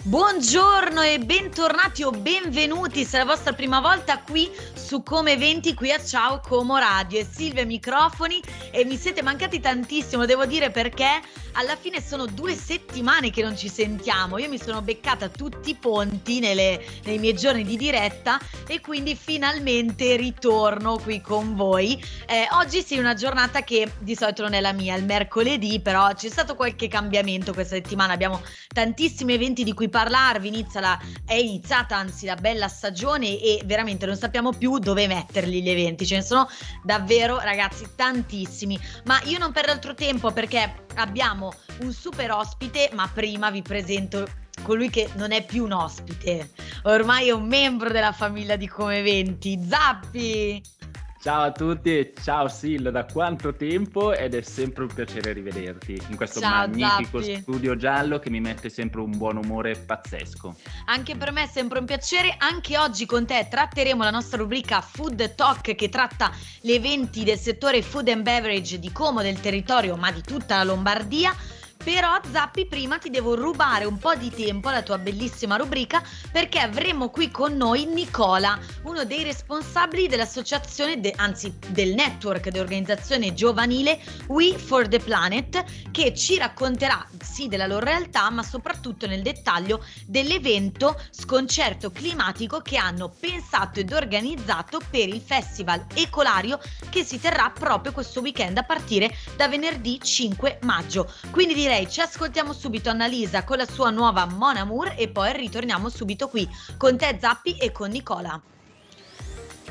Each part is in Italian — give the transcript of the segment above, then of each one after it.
Buongiorno e bentornati o benvenuti se è la vostra prima volta qui su Come Eventi qui a Ciao Como Radio. E Silvia microfoni e mi siete mancati tantissimo devo dire perché alla fine sono due settimane che non ci sentiamo. Io mi sono beccata tutti i ponti nelle, nei miei giorni di diretta e quindi finalmente ritorno qui con voi. Eh, oggi sì una giornata che di solito non è la mia il mercoledì però c'è stato qualche cambiamento questa settimana. Abbiamo tantissimi eventi di cui parlarvi, inizia la, è iniziata anzi la bella stagione e veramente non sappiamo più dove metterli gli eventi, ce ne sono davvero ragazzi tantissimi, ma io non perdo altro tempo perché abbiamo un super ospite, ma prima vi presento colui che non è più un ospite, ormai è un membro della famiglia di Come Eventi, Zappi! Ciao a tutti e ciao Sil, da quanto tempo ed è sempre un piacere rivederti in questo ciao, magnifico Zappi. studio giallo che mi mette sempre un buon umore pazzesco. Anche per me è sempre un piacere, anche oggi con te tratteremo la nostra rubrica Food Talk che tratta gli eventi del settore food and beverage di Como, del territorio ma di tutta la Lombardia però Zappi prima ti devo rubare un po' di tempo alla tua bellissima rubrica perché avremo qui con noi Nicola, uno dei responsabili dell'associazione, de- anzi del network di organizzazione giovanile We for the Planet che ci racconterà sì della loro realtà ma soprattutto nel dettaglio dell'evento sconcerto climatico che hanno pensato ed organizzato per il festival Ecolario che si terrà proprio questo weekend a partire da venerdì 5 maggio. Quindi direi ci ascoltiamo subito Annalisa con la sua nuova Mon Amour e poi ritorniamo subito qui con te Zappi e con Nicola.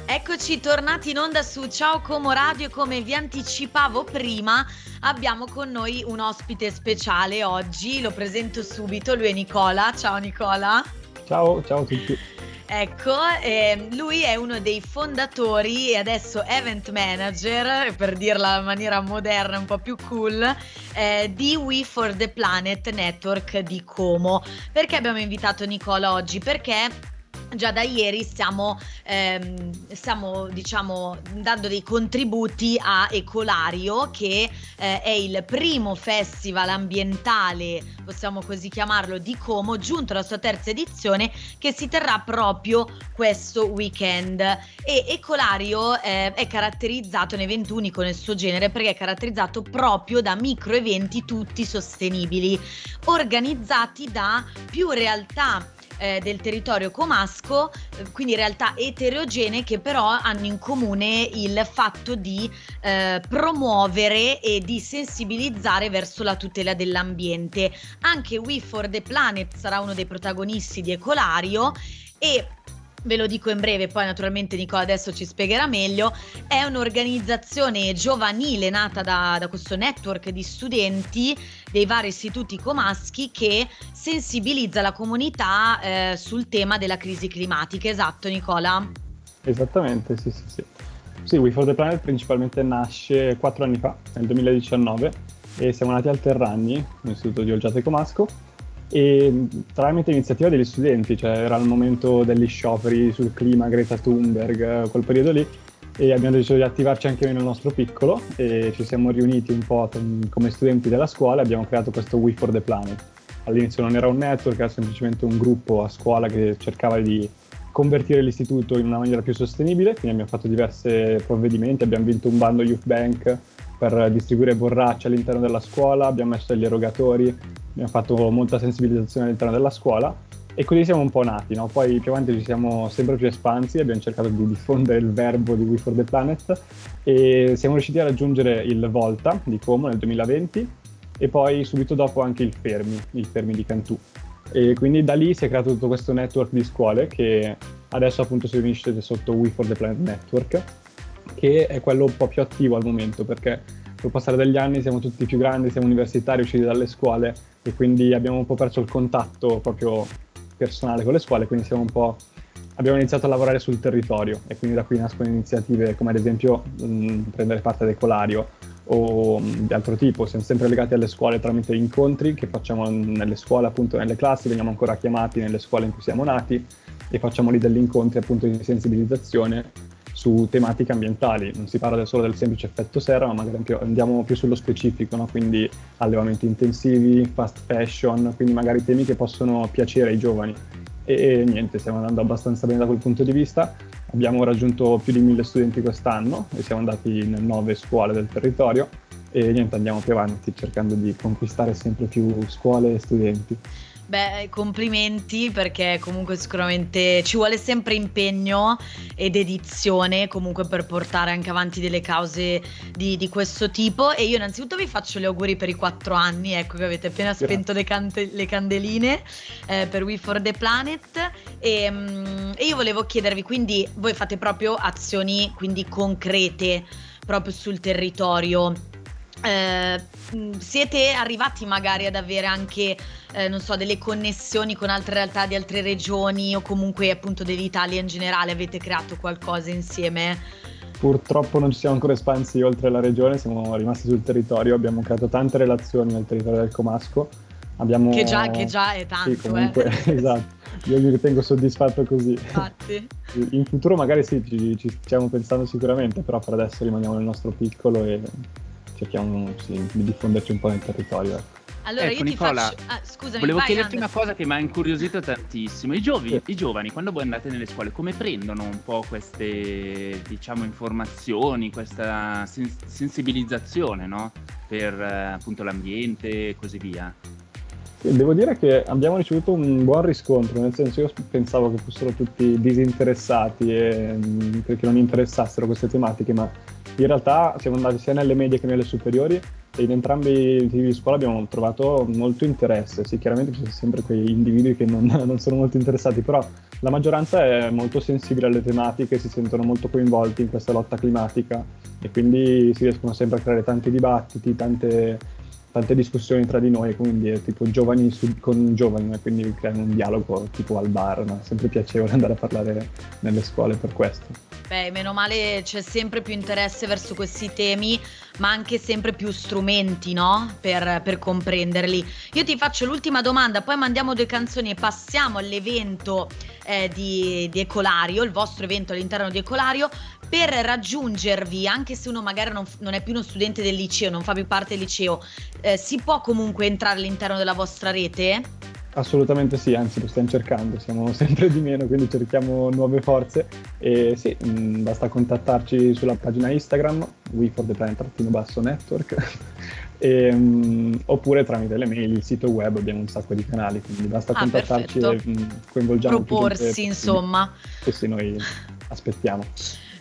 Eccoci tornati in onda su Ciao Como Radio e come vi anticipavo prima abbiamo con noi un ospite speciale oggi, lo presento subito, lui è Nicola. Ciao Nicola. Ciao, ciao a tutti. Ecco, eh, lui è uno dei fondatori e adesso event manager, per dirla in maniera moderna, un po' più cool, eh, di We for the Planet Network di Como. Perché abbiamo invitato Nicola oggi? Perché già da ieri stiamo, ehm, stiamo diciamo, dando dei contributi a Ecolario che eh, è il primo festival ambientale, possiamo così chiamarlo, di Como, giunto alla sua terza edizione che si terrà proprio questo weekend. E Ecolario eh, è caratterizzato, un evento unico nel suo genere perché è caratterizzato proprio da micro eventi tutti sostenibili organizzati da più realtà eh, del territorio comasco, eh, quindi realtà eterogenee che però hanno in comune il fatto di eh, promuovere e di sensibilizzare verso la tutela dell'ambiente. Anche We for the Planet sarà uno dei protagonisti di Ecolario e ve lo dico in breve, poi naturalmente Nicola adesso ci spiegherà meglio, è un'organizzazione giovanile nata da, da, questo network di studenti dei vari istituti comaschi che sensibilizza la comunità eh, sul tema della crisi climatica. Esatto Nicola? Esattamente, sì sì sì. Sì, We for the Planet principalmente nasce quattro anni fa, nel 2019, e siamo nati al Terragni, un istituto di Olgiate Comasco, e tramite iniziativa degli studenti, cioè era il momento degli scioperi sul clima, Greta Thunberg, quel periodo lì, e abbiamo deciso di attivarci anche noi nel nostro piccolo e ci siamo riuniti un po' come studenti della scuola e abbiamo creato questo We for the Planet. All'inizio non era un network, era semplicemente un gruppo a scuola che cercava di convertire l'istituto in una maniera più sostenibile, quindi abbiamo fatto diversi provvedimenti, abbiamo vinto un bando Youth Bank per distribuire borracce all'interno della scuola, abbiamo messo degli erogatori, abbiamo fatto molta sensibilizzazione all'interno della scuola e così siamo un po' nati, no? poi più avanti ci siamo sempre più espansi, abbiamo cercato di diffondere il verbo di We for the Planet e siamo riusciti a raggiungere il Volta di Como nel 2020 e poi subito dopo anche il Fermi, il Fermi di Cantù. E quindi da lì si è creato tutto questo network di scuole che adesso appunto si riunisce sotto We for the Planet Network, che è quello un po' più attivo al momento perché col passare degli anni siamo tutti più grandi, siamo universitari, usciti dalle scuole e quindi abbiamo un po' perso il contatto proprio personale con le scuole, quindi siamo un po' abbiamo iniziato a lavorare sul territorio e quindi da qui nascono iniziative come ad esempio mh, prendere parte ad Ecolario o mh, di altro tipo, siamo sempre legati alle scuole tramite incontri che facciamo nelle scuole, appunto nelle classi, veniamo ancora chiamati nelle scuole in cui siamo nati e facciamo lì degli incontri appunto di sensibilizzazione su tematiche ambientali. Non si parla solo del semplice effetto serra, ma magari andiamo più sullo specifico, no? quindi allevamenti intensivi, fast fashion, quindi magari temi che possono piacere ai giovani. E, e niente, stiamo andando abbastanza bene da quel punto di vista. Abbiamo raggiunto più di mille studenti quest'anno e siamo andati in nove scuole del territorio e niente, andiamo più avanti cercando di conquistare sempre più scuole e studenti. Beh, complimenti perché comunque sicuramente ci vuole sempre impegno ed edizione comunque per portare anche avanti delle cause di, di questo tipo. E io innanzitutto vi faccio gli auguri per i quattro anni, ecco che avete appena spento le, cante- le, candeline eh, per We for the Planet. E, um, e io volevo chiedervi quindi voi fate proprio azioni quindi concrete proprio sul territorio eh, siete arrivati magari ad avere anche, eh, non so, delle connessioni con altre realtà di altre regioni o comunque appunto dell'Italia in generale? Avete creato qualcosa insieme? Purtroppo non ci siamo ancora espansi oltre la regione, siamo rimasti sul territorio, abbiamo creato tante relazioni nel territorio del Comasco. Abbiamo... Che, già, che già è tanto, sì, comunque, eh. esatto. Io mi ritengo soddisfatto così. Infatti. In futuro magari sì, ci, ci stiamo pensando sicuramente, però per adesso rimaniamo nel nostro piccolo e cerchiamo sì, di diffonderci un po' nel territorio. Ecco. Allora ecco, io Nicola, ti faccio... Ah, scusami, volevo vai, chiederti una cosa che mi ha incuriosito tantissimo. I, giovi, I, giovani, quando voi andate nelle scuole, come prendono un po' queste, diciamo, informazioni, questa sens- sensibilizzazione, no? Per eh, appunto l'ambiente e così via? Devo dire che abbiamo ricevuto un buon riscontro, nel senso io pensavo che fossero tutti disinteressati e mm, che non interessassero queste tematiche, ma in realtà siamo andati sia nelle medie che nelle superiori e in entrambi i tipi di scuola abbiamo trovato molto interesse. Sì, chiaramente ci sono sempre quei individui che non, non sono molto interessati, però la maggioranza è molto sensibile alle tematiche, si sentono molto coinvolti in questa lotta climatica e quindi si riescono sempre a creare tanti dibattiti, tante tante discussioni tra di noi, quindi è tipo giovani su, con giovani, quindi creano un dialogo tipo al bar, no? è sempre piacevole andare a parlare nelle scuole per questo. Beh, meno male c'è sempre più interesse verso questi temi, ma anche sempre più strumenti, no? Per, per comprenderli. Io ti faccio l'ultima domanda, poi mandiamo due canzoni e passiamo all'evento eh, di, di Ecolario, il vostro evento all'interno di Ecolario per raggiungervi, anche se uno magari non, non, è più uno studente del liceo, non fa più parte del liceo, eh, si può comunque entrare all'interno della vostra rete? Assolutamente sì, anzi lo stiamo cercando, siamo sempre di meno, quindi cerchiamo nuove forze e sì, mh, mm, basta contattarci sulla pagina Instagram, we for the basso network, e, mh, oppure tramite le mail, il sito web, abbiamo un sacco di canali, quindi basta ah, contattarci perfetto. e mh, coinvolgiamo Proporsi, insomma. Sì, noi aspettiamo.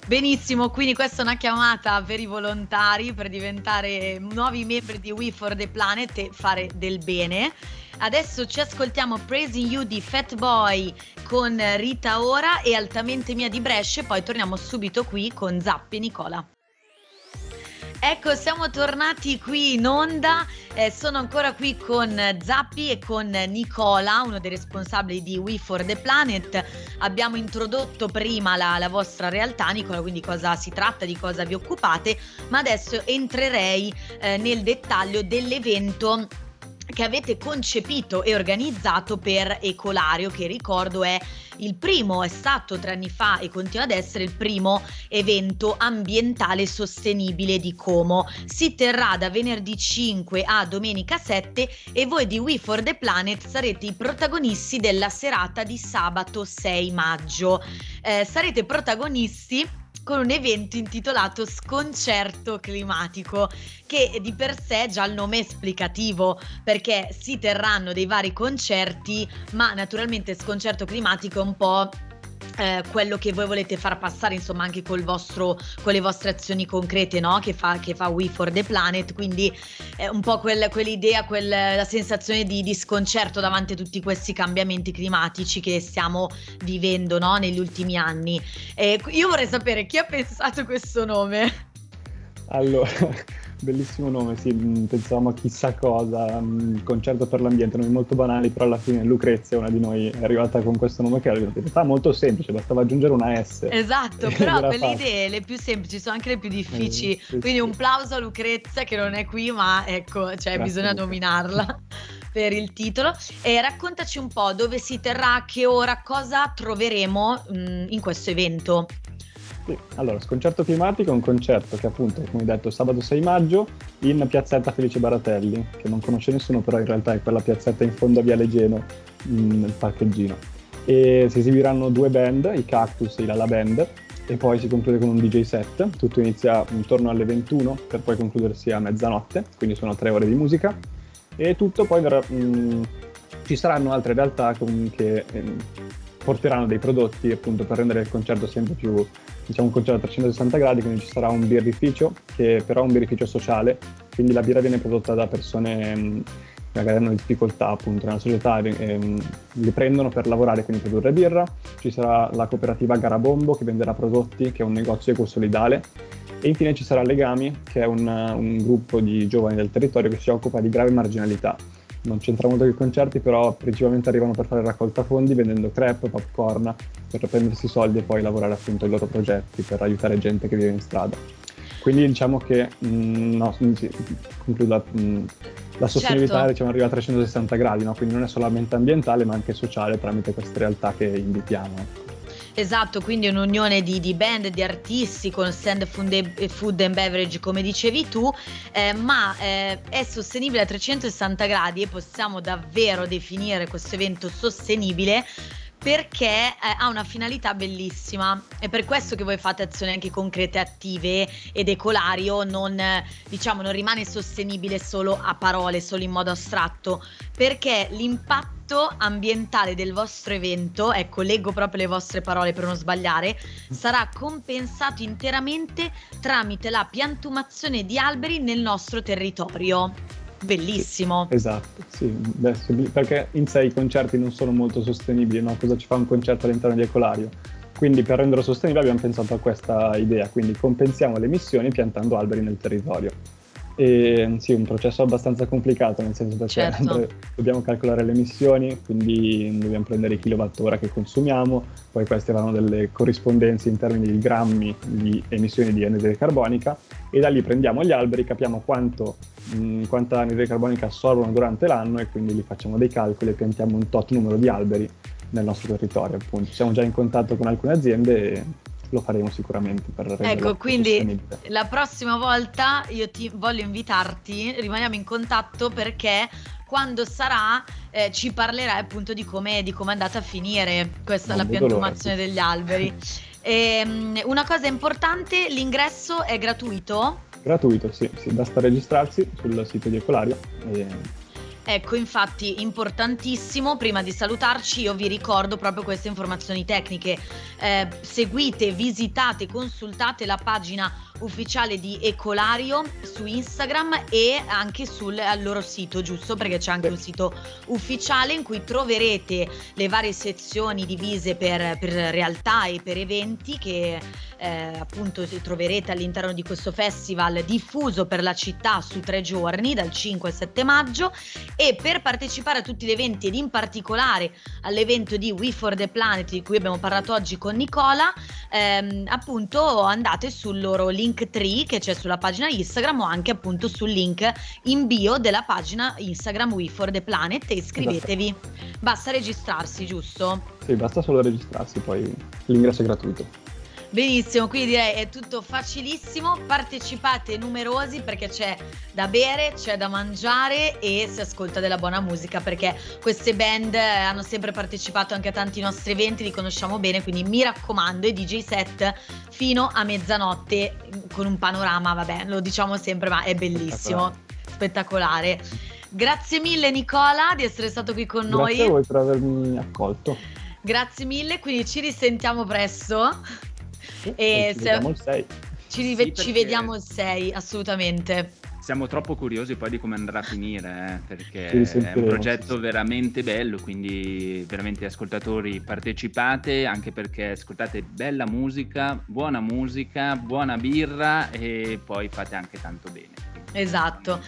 Benissimo, quindi questa è una chiamata per i volontari per diventare nuovi membri di We for the Planet e fare del bene. Adesso ci ascoltiamo Praising You di Fat Boy con Rita Ora e Altamente Mia di Brescia e poi torniamo subito qui con Zappi e Nicola. Ecco, siamo tornati qui in onda. Eh, sono ancora qui con Zappi e con Nicola, uno dei responsabili di We for the Planet. Abbiamo introdotto prima la, la, vostra realtà, Nicola, quindi cosa si tratta, di cosa vi occupate, ma adesso entrerei eh, nel dettaglio dell'evento che avete concepito e organizzato per Ecolario, che ricordo è il primo, è stato tre anni fa e continua ad essere il primo evento ambientale sostenibile di Como. Si terrà da venerdì 5 a domenica 7 e voi di We for the Planet sarete i protagonisti della serata di sabato 6 maggio. Eh, sarete protagonisti con un evento intitolato Sconcerto climatico, che di per sé già il nome è esplicativo, perché si terranno dei vari concerti, ma naturalmente Sconcerto climatico è un po' eh, quello che voi volete far passare, insomma, anche vostro, con le vostre azioni concrete, no? Che fa, che fa We for the Planet. Quindi è un po' quel, quell'idea, quel, la sensazione di, di, sconcerto davanti a tutti questi cambiamenti climatici che stiamo vivendo, no? Negli ultimi anni. Eh, io vorrei sapere chi ha pensato questo nome. Allora, bellissimo nome, sì, mm, pensavamo a chissà cosa, um, concerto per l'ambiente, nomi molto banali, però alla fine Lucrezia, una di noi, è arrivata con questo nome che in realtà molto semplice, bastava aggiungere una S. Esatto, però per le idee le più semplici sono anche le più difficili, eh, sì, quindi sì. un plauso a Lucrezia che non è qui, ma ecco, cioè bisogna nominarla. per il titolo e raccontaci un po' dove si terrà, a che ora, cosa troveremo mh, mm, in questo evento. Sì, allora, Sconcerto Climatico è un concerto che appunto, come detto, sabato 6 maggio in piazzetta Felice Baratelli, che non conosce nessuno, però in realtà è quella piazzetta in fondo a Viale Geno, nel parcheggino. E si esibiranno due band, i Cactus e i Lala Band, e poi si conclude con un DJ set. Tutto inizia intorno alle 21 per poi concludersi a mezzanotte, quindi sono tre ore di musica. E tutto poi verrà... Mh, ci saranno altre realtà che eh, porteranno dei prodotti appunto per rendere il concerto sempre più diciamo un concerto a 360 gradi, quindi ci sarà un birrificio che però è un birrificio sociale, quindi la birra viene prodotta da persone mh, che magari hanno difficoltà appunto nella società e mh, li prendono per lavorare, quindi produrre birra. Ci sarà la cooperativa Garabombo che venderà prodotti, che è un negozio ecosolidale. E infine ci sarà Legami, che è un, un gruppo di giovani del territorio che si occupa di grave marginalità non c'entra molto con i concerti, però principalmente arrivano per fare raccolta fondi vendendo crepe, popcorn, per prendersi soldi e poi lavorare appunto ai loro progetti per aiutare gente che vive in strada. Quindi diciamo che mh, mm, no, sì, concludo mh, mm, la sostenibilità certo. diciamo, arriva a 360 gradi, no? quindi non è solamente ambientale ma anche sociale tramite queste realtà che invitiamo. Esatto, quindi un'unione di, di band, di artisti con stand food and beverage come dicevi tu, eh, ma eh, è sostenibile a 360 gradi e possiamo davvero definire questo evento sostenibile perché eh, ha una finalità bellissima. È per questo che voi fate azioni anche concrete, attive ed Ecolario non, diciamo, non rimane sostenibile solo a parole, solo in modo astratto, perché l'impatto ambientale del vostro evento, ecco, leggo proprio le vostre parole per non sbagliare, sarà compensato interamente tramite la piantumazione di alberi nel nostro territorio. Bellissimo. Esatto, sì, perché in sé i concerti non sono molto sostenibili, no? Cosa ci fa un concerto all'interno di Ecolario? Quindi per renderlo sostenibile abbiamo pensato a questa idea, quindi compensiamo le emissioni piantando alberi nel territorio. E sì, un processo abbastanza complicato, nel senso perché certo. dobbiamo calcolare le emissioni, quindi dobbiamo prendere i kilowattora che consumiamo, poi queste vanno delle corrispondenze in termini di grammi di emissioni di anidride carbonica e da lì prendiamo gli alberi, capiamo quanto, mh, quanta anidride carbonica assorbono durante l'anno e quindi li facciamo dei calcoli e piantiamo un tot numero di alberi nel nostro territorio. Appunto. Siamo già in contatto con alcune aziende e lo faremo sicuramente per renderlo Ecco, quindi la prossima volta io ti voglio invitarti, rimaniamo in contatto perché quando sarà eh, ci parlerai appunto di come, di come è andata a finire questa non la piantumazione degli alberi. E, ehm, una cosa importante, l'ingresso è gratuito? Gratuito, sì, sì, basta registrarsi sul sito di Ecolario e Ecco, infatti, importantissimo, prima di salutarci, io vi ricordo proprio queste informazioni tecniche. Eh, seguite, visitate, consultate la pagina ufficiale di Ecolario su Instagram e anche sul loro sito, giusto? Perché c'è anche un sito ufficiale in cui troverete le varie sezioni divise per, per realtà e per eventi che eh, appunto troverete all'interno di questo festival diffuso per la città su tre giorni, dal 5 al 7 maggio. E per partecipare a tutti gli eventi ed in particolare all'evento di We for the Planet di cui abbiamo parlato oggi con Nicola, ehm, appunto andate sul loro link tree che c'è sulla pagina Instagram o anche appunto sul link in bio della pagina Instagram We for the Planet e iscrivetevi. Esatto. Basta registrarsi, giusto? Sì, basta solo registrarsi, poi l'ingresso è gratuito. Benissimo, quindi direi è tutto facilissimo, partecipate numerosi perché c'è da bere, c'è da mangiare e si ascolta della buona musica perché queste band hanno sempre partecipato anche a tanti nostri eventi, li conosciamo bene, quindi mi raccomando i DJ set fino a mezzanotte con un panorama, vabbè, lo diciamo sempre, ma è bellissimo, spettacolare. Grazie mille Nicola di essere stato qui con Grazie noi. Grazie a voi per avermi accolto. Grazie mille, quindi ci risentiamo presto. E ci vediamo il 6. Ci, rive- sì, ci vediamo il 6, assolutamente. Siamo troppo curiosi poi di come andrà a finire, eh, perché è un progetto veramente bello, quindi veramente ascoltatori partecipate, anche perché ascoltate bella musica, buona musica, buona birra e poi fate anche tanto bene. Esatto.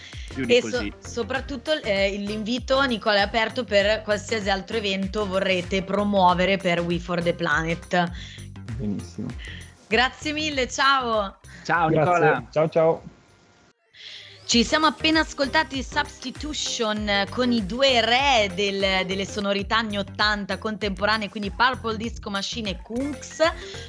E so- soprattutto eh, l'invito, Nicola, è aperto per qualsiasi altro evento vorrete promuovere per We for the Planet. Benissimo. Grazie mille, ciao. Ciao Nicola. Ciao ciao. Ci siamo appena ascoltati Substitution con i due re del, delle sonorità anni 80 contemporanee, quindi Purple Disco Machine e Kunks,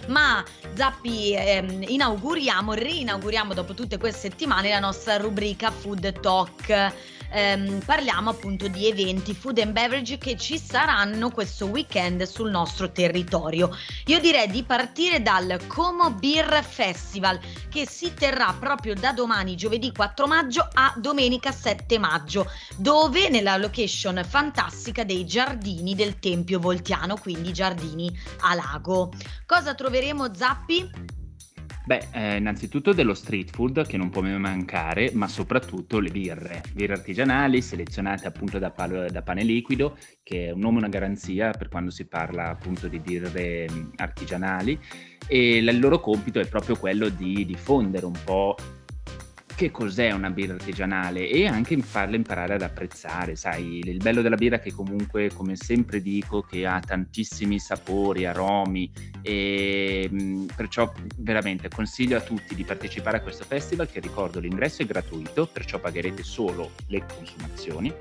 ma Zappi ehm, inauguriamo, reinauguriamo dopo tutte queste settimane la nostra rubrica Food Talk ehm, parliamo appunto di eventi food and beverage che ci saranno questo weekend sul nostro territorio. Io direi di partire dal Como Beer Festival che si terrà proprio da domani giovedì 4 maggio a domenica 7 maggio, dove nella location fantastica dei giardini del Tempio Voltiano, quindi giardini a lago. Cosa troveremo Zappi? Beh, eh, innanzitutto dello street food che non può mai mancare, ma soprattutto le birre, birre artigianali selezionate appunto da, palo, da pane liquido, che è un nome e una garanzia per quando si parla appunto di birre artigianali. E il loro compito è proprio quello di diffondere un po' che cos'è una birra artigianale e anche farle imparare ad apprezzare, sai, il bello della birra è che comunque, come sempre dico, che ha tantissimi sapori, aromi e mh, perciò veramente consiglio a tutti di partecipare a questo festival che ricordo l'ingresso è gratuito, perciò pagherete solo le consumazioni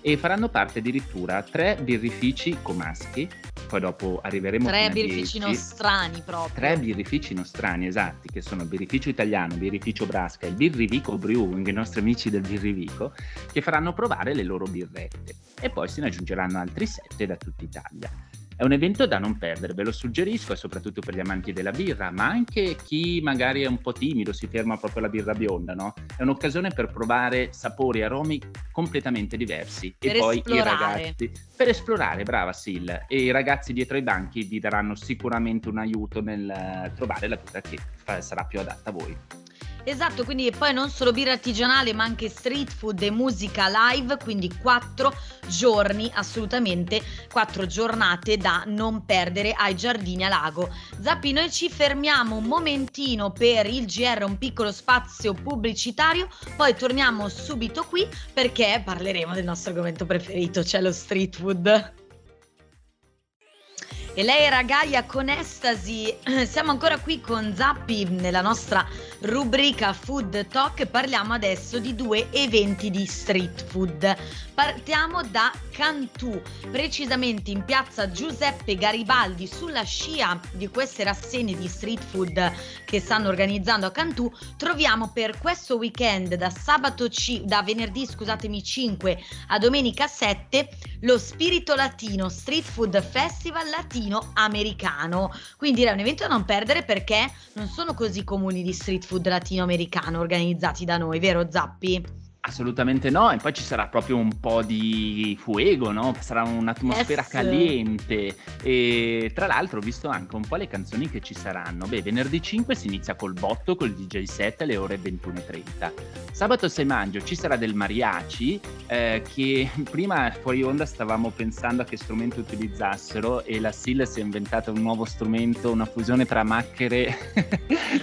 e faranno parte addirittura tre birrifici comaschi poi dopo arriveremo tre birrifici nostrani proprio. Tre birrifici nostrani esatti che sono il birrificio italiano, il birrificio Brasca e il birrivico Brewing i nostri amici del birrivico che faranno provare le loro birrette. E poi se ne aggiungeranno altri sette da tutta Italia è un evento da non perdere, ve lo suggerisco, soprattutto per gli amanti della birra, ma anche chi magari è un po' timido, si ferma proprio alla birra bionda, no? È un'occasione per provare sapori e aromi completamente diversi. Per e poi esplorare. i ragazzi. Per esplorare, brava Sil. E i ragazzi dietro ai banchi vi daranno sicuramente un aiuto nel trovare la birra che sarà più adatta a voi. Esatto, quindi poi non solo birra artigianale ma anche street food e musica live, quindi quattro giorni assolutamente, quattro giornate da non perdere ai giardini a lago. Zappi, noi ci fermiamo un momentino per il GR, un piccolo spazio pubblicitario, poi torniamo subito qui perché parleremo del nostro argomento preferito, cioè lo street food. E lei era Gaia con Estasi. Siamo ancora qui con Zappi nella nostra rubrica Food Talk. Parliamo adesso di due eventi di street food. Partiamo da Cantù, precisamente in piazza Giuseppe Garibaldi, sulla scia di queste rassegne di street food che stanno organizzando a Cantù. Troviamo per questo weekend da C- da venerdì, scusatemi, 5 a domenica 7 lo Spirito Latino Street Food Festival Latino latino-americano. Quindi direi un evento da non perdere perché non sono così comuni di street food latino-americano organizzati da noi, vero Zappi? Assolutamente no, e poi ci sarà proprio un po' di fuego, no? Sarà un'atmosfera Yes. caliente e tra l'altro ho visto anche un po' le canzoni che ci saranno. Beh, venerdì 5 si inizia col botto, col DJ set alle ore 21.30. Sabato 6 maggio ci sarà del mariachi eh, che prima fuori onda stavamo pensando a che strumento utilizzassero e la Sil si è inventata un nuovo strumento, una fusione tra machere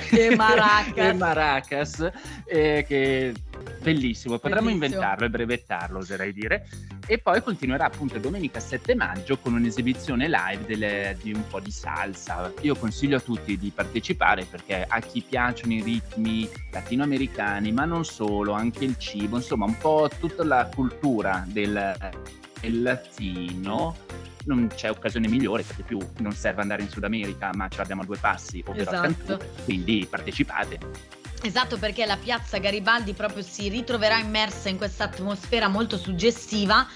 E maracas. e maracas, eh, che bellissimo, potremmo Bellissimo. inventarlo e brevettarlo, oserei dire. E poi continuerà appunto domenica 7 maggio con un'esibizione live delle- di un po' di salsa. Io consiglio a tutti di partecipare perché a chi piacciono i ritmi latinoamericani, ma non solo, anche il cibo, insomma un po' tutta la cultura del, del latino. Non c'è occasione migliore perché più non serve andare in Sud America, ma ce l'abbiamo a due passi, ovvero a Esatto. Cantù, quindi partecipate. Esatto, perché la piazza Garibaldi proprio si ritroverà immersa in questa atmosfera molto suggestiva,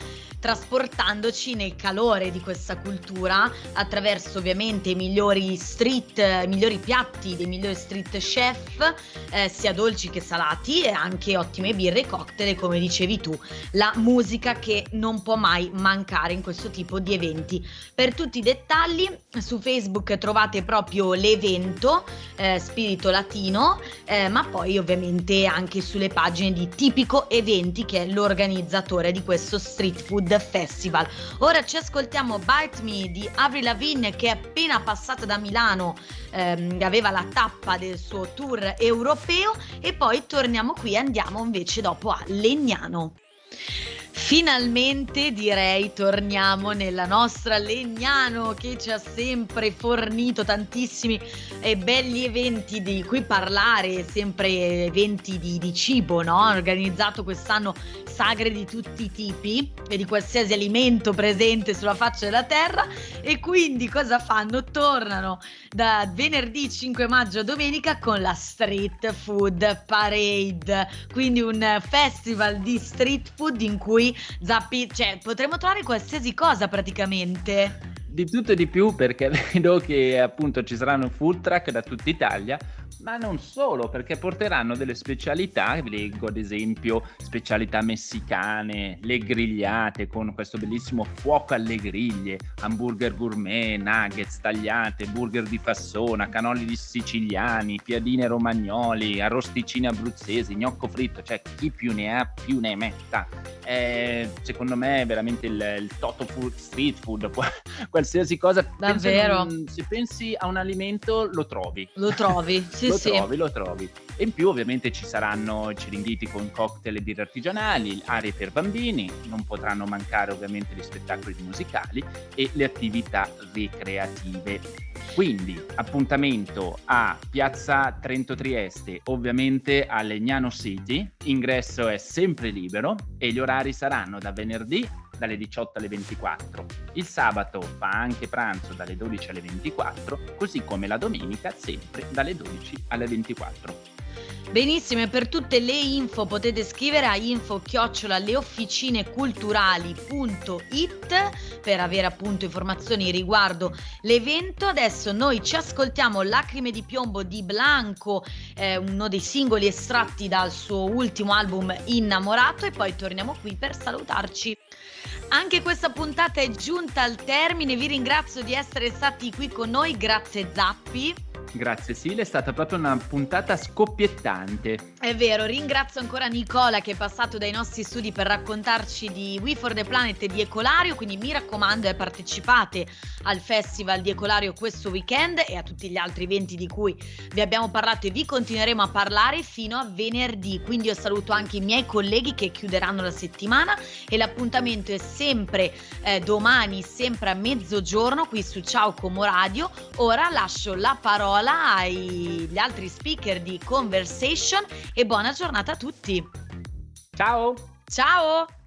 trasportandoci nel calore di questa cultura attraverso ovviamente i migliori street, i migliori piatti dei migliori street chef, eh, sia dolci che salati e anche ottime birre e cocktail, come dicevi tu, la musica che non può mai mancare in questo tipo di eventi. Per tutti i dettagli su Facebook trovate proprio l'evento eh, Spirito Latino, eh, ma poi ovviamente anche sulle pagine di Tipico Eventi che è l'organizzatore di questo Street Food Festival. Ora ci ascoltiamo Bite Me di Avril Lavigne che è appena passata da Milano, ehm, aveva la tappa del suo tour europeo e poi torniamo qui e andiamo invece dopo a Legnano. Finalmente direi torniamo nella nostra Legnano che ci ha sempre fornito tantissimi e belli eventi di cui parlare, sempre eventi di, di cibo, no? Organizzato quest'anno sagre di tutti i tipi e di qualsiasi alimento presente sulla faccia della terra e quindi cosa fanno? Tornano da venerdì 5 maggio a domenica con la Street Food Parade, quindi un festival di street food in cui Zappi, cioè potremmo trovare qualsiasi cosa praticamente. Di tutto e di più perché vedo che appunto ci saranno food truck da tutta Italia ma non solo, perché porteranno delle specialità, vi leggo ad esempio specialità messicane, le grigliate con questo bellissimo fuoco alle griglie, hamburger gourmet, nuggets tagliate, burger di fassona, canoli di siciliani, piadine romagnoli, arrosticini abruzzesi, gnocco fritto, cioè chi più ne ha più ne metta. Eh, secondo me è veramente il, il toto food, street food, qualsiasi cosa. Davvero. Penso, se pensi a un alimento lo trovi. Lo trovi, sì lo sì. trovi, lo trovi. E in più ovviamente ci saranno ciringhiti con cocktail e birre artigianali, aree per bambini, non potranno mancare ovviamente gli spettacoli musicali e le attività ricreative. Quindi appuntamento a Piazza Trento Trieste, ovviamente a Legnano City, ingresso è sempre libero e gli orari saranno da venerdì dalle 18 alle 24. Il sabato fa anche pranzo dalle 12 alle 24, così come la domenica sempre dalle 12 alle 24. Benissimo, e per tutte le info potete scrivere a info leofficineculturali.it per avere appunto informazioni riguardo l'evento. Adesso noi ci ascoltiamo Lacrime di piombo di Blanco, eh, uno dei singoli estratti dal suo ultimo album Innamorato e poi torniamo qui per salutarci. Anche questa puntata è giunta al termine, vi ringrazio di essere stati qui con noi, grazie Zappi. Grazie Sile, è stata proprio una puntata scoppiettante. È vero, ringrazio ancora Nicola che è passato dai nostri studi per raccontarci di We for the Planet e di Ecolario, quindi mi raccomando eh, partecipate al festival di Ecolario questo weekend e a tutti gli altri eventi di cui vi abbiamo parlato e vi continueremo a parlare fino a venerdì. Quindi io saluto anche i miei colleghi che chiuderanno la settimana e l'appuntamento è sempre eh, domani, sempre a mezzogiorno qui su Ciao Como Radio. Ora lascio la parola agli altri speaker di Conversation e buona giornata a tutti. Ciao! Ciao!